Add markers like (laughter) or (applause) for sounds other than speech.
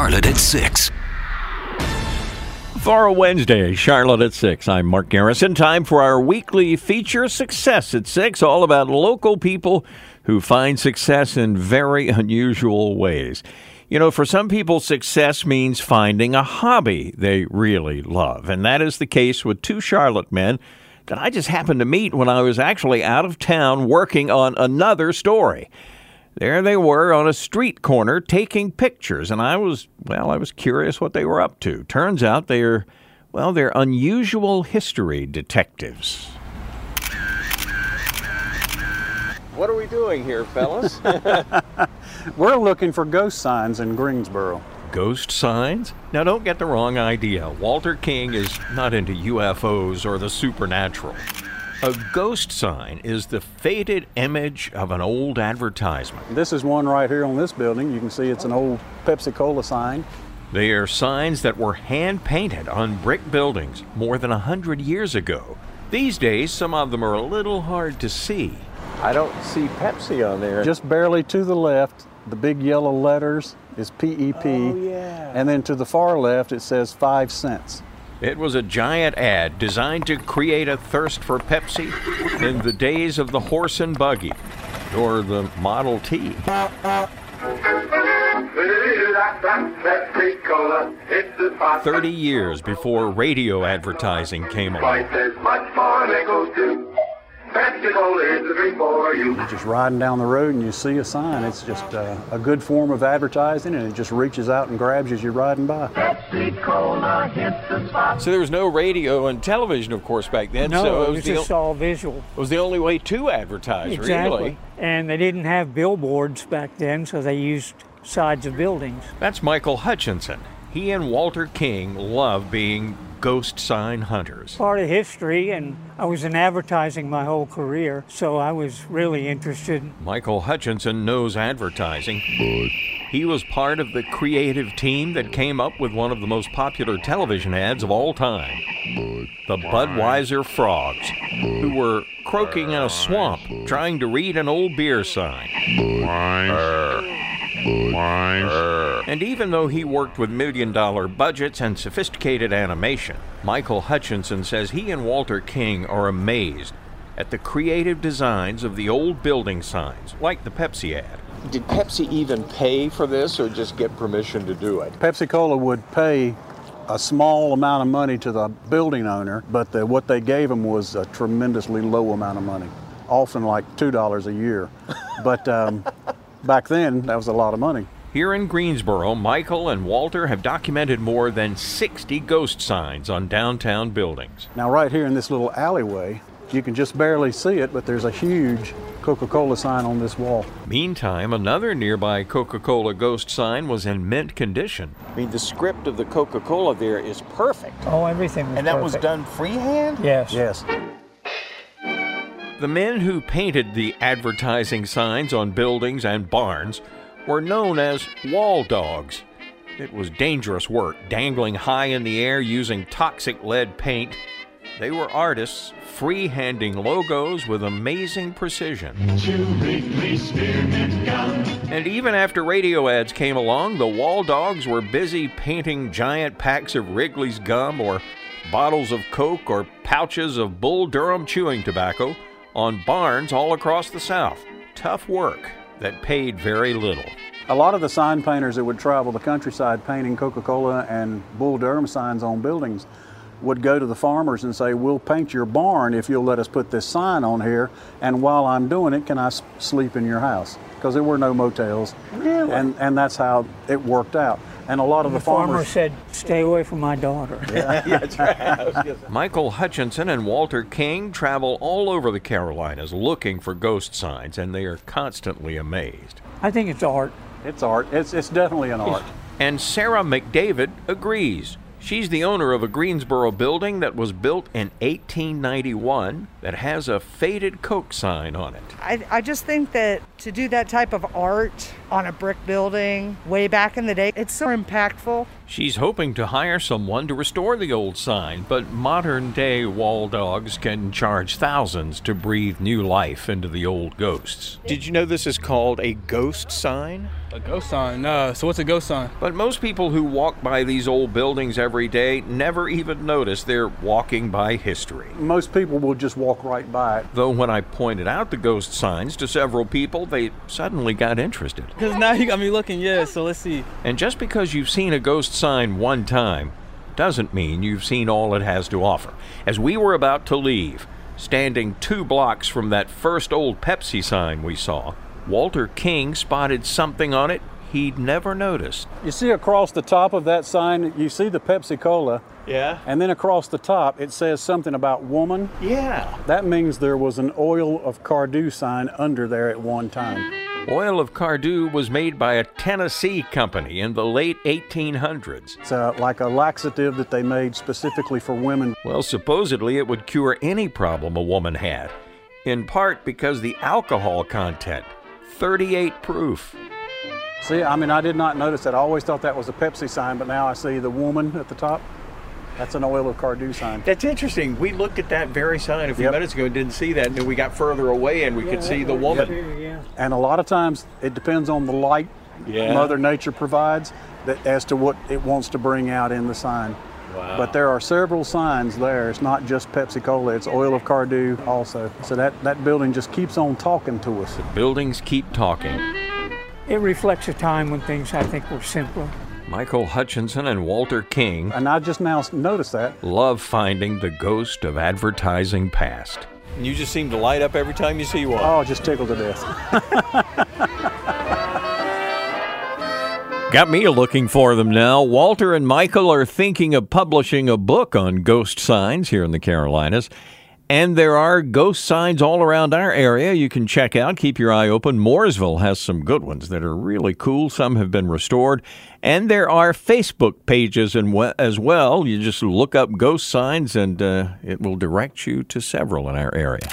Charlotte at 6. For a Wednesday, Charlotte at 6. I'm Mark Garrison. Time for our weekly feature, Success at 6, all about local people who find success in very unusual ways. You know, for some people, success means finding a hobby they really love. And that is the case with two Charlotte men that I just happened to meet when I was actually out of town working on another story. There they were on a street corner taking pictures, and I was, well, I was curious what they were up to. Turns out they're, well, they're unusual history detectives. What are we doing here, fellas? (laughs) We're looking for ghost signs in Greensboro. Ghost signs? Now, don't get the wrong idea. Walter King is not into UFOs or the supernatural. A ghost sign is the faded image of an old advertisement. This is one right here on this building. You can see it's an old Pepsi Cola sign. They are signs that were hand painted on brick buildings more than a hundred years ago. These days, some of them are a little hard to see. I don't see Pepsi on there. Just barely to the left, the big yellow letters is PEP. Oh, yeah. And then to the far left, it says five cents. It was a giant ad designed to create a thirst for Pepsi in the days of the horse and buggy or the Model T. Thirty years before radio advertising came along. You're just riding down the road and you see a sign. It's just uh, a good form of advertising and it just reaches out and grabs you as you're riding by. So there was no radio and television, of course, back then. No, so it was the, just o- all visual. it was the only way to advertise, Exactly. really. And they didn't have billboards back then, so they used sides of buildings. That's Michael Hutchinson. He and Walter King love being ghost sign hunters. Part of history, and I was in advertising my whole career, so I was really interested. Michael Hutchinson knows advertising. He was part of the creative team that came up with one of the most popular television ads of all time the Budweiser Frogs, who were croaking in a swamp trying to read an old beer sign. And even though he worked with million dollar budgets and sophisticated animation, Michael Hutchinson says he and Walter King are amazed at the creative designs of the old building signs, like the Pepsi ad. Did Pepsi even pay for this or just get permission to do it? Pepsi Cola would pay a small amount of money to the building owner, but the, what they gave him was a tremendously low amount of money, often like $2 a year. But um, back then, that was a lot of money. Here in Greensboro, Michael and Walter have documented more than 60 ghost signs on downtown buildings. Now, right here in this little alleyway, you can just barely see it, but there's a huge Coca Cola sign on this wall. Meantime, another nearby Coca Cola ghost sign was in mint condition. I mean, the script of the Coca Cola there is perfect. Oh, everything was perfect. And that was done freehand? Yes. Yes. The men who painted the advertising signs on buildings and barns were known as wall dogs. It was dangerous work, dangling high in the air using toxic lead paint. They were artists, free-handing logos with amazing precision. And even after radio ads came along, the wall dogs were busy painting giant packs of Wrigley's gum or bottles of Coke or pouches of Bull Durham chewing tobacco on barns all across the South. Tough work that paid very little. A lot of the sign painters that would travel the countryside painting Coca Cola and Bull Durham signs on buildings would go to the farmers and say, We'll paint your barn if you'll let us put this sign on here. And while I'm doing it, can I sleep in your house? Because there were no motels. Really? And, and that's how it worked out. And a lot of The the, farmer farmers. said, "Stay away from my daughter." (laughs) Yeah. yeah, right. (laughs) Michael Hutchinson and Walter King travel all over the Carolinas looking for ghost signs, and they are constantly amazed. I think it's art. It's art. It's, it's definitely an art. And Sarah McDavid agrees. She's the owner of a Greensboro building that was built in 1891 that has a faded Coke sign on it. I, I just think that to do that type of art on a brick building way back in the day, it's so impactful. She's hoping to hire someone to restore the old sign, but modern day wall dogs can charge thousands to breathe new life into the old ghosts. Did you know this is called a ghost sign? A ghost sign? No. So what's a ghost sign? But most people who walk by these old buildings every day never even notice they're walking by history. Most people will just walk right by it. Though when I pointed out the ghost signs to several people, they suddenly got interested. Because now you got me looking, yeah, so let's see. And just because you've seen a ghost sign one time doesn't mean you've seen all it has to offer. As we were about to leave, standing two blocks from that first old Pepsi sign we saw, Walter King spotted something on it he'd never noticed. You see across the top of that sign, you see the Pepsi Cola, Yeah? and then across the top it says something about woman. Yeah. That means there was an oil of Cardui sign under there at one time. Oil of Cardui was made by a Tennessee company in the late 1800s. It's uh, like a laxative that they made specifically for women. Well, supposedly it would cure any problem a woman had, in part because the alcohol content, 38 proof. See, I mean, I did not notice that. I always thought that was a Pepsi sign, but now I see the woman at the top. That's an oil of Cardui sign. That's interesting. We looked at that very sign a few Yep. minutes ago and didn't see that, and then we got further away and we could see the woman. Yeah. And a lot of times it depends on the light Yeah. Mother Nature provides that as to what it wants to bring out in the sign. Wow. But there are several signs there. It's not just Pepsi Cola, it's oil of Cardui also. So that, that building just keeps on talking to us. Buildings keep talking. It reflects a time when things, I think, were simpler. Michael Hutchinson and Walter King And I just now noticed that. love finding the ghost of advertising past. You just seem to light up every time you see one. Oh, just tickled to death. Got me looking for them now. Walter and Michael are thinking of publishing a book on ghost signs here in the Carolinas. And there are ghost signs all around our area you can check out. Keep your eye open. Mooresville has some good ones that are really cool. Some have been restored. And there are Facebook pages as well. You just look up ghost signs and uh, it will direct you to several in our area.